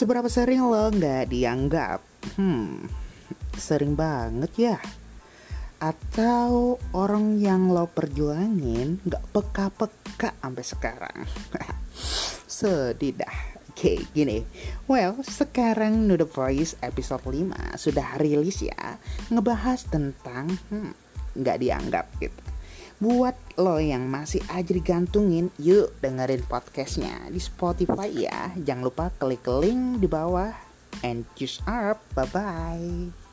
Seberapa sering lo nggak dianggap? Hmm, sering banget ya. Atau orang yang lo perjuangin nggak peka-peka sampai sekarang. Sedih dah. Oke, gini. Well, sekarang The Voice episode 5 sudah rilis ya. Ngebahas tentang hmm, dianggap gitu. Buat lo yang masih aja digantungin, yuk dengerin podcastnya di Spotify ya. Jangan lupa klik link di bawah and choose up. Bye-bye.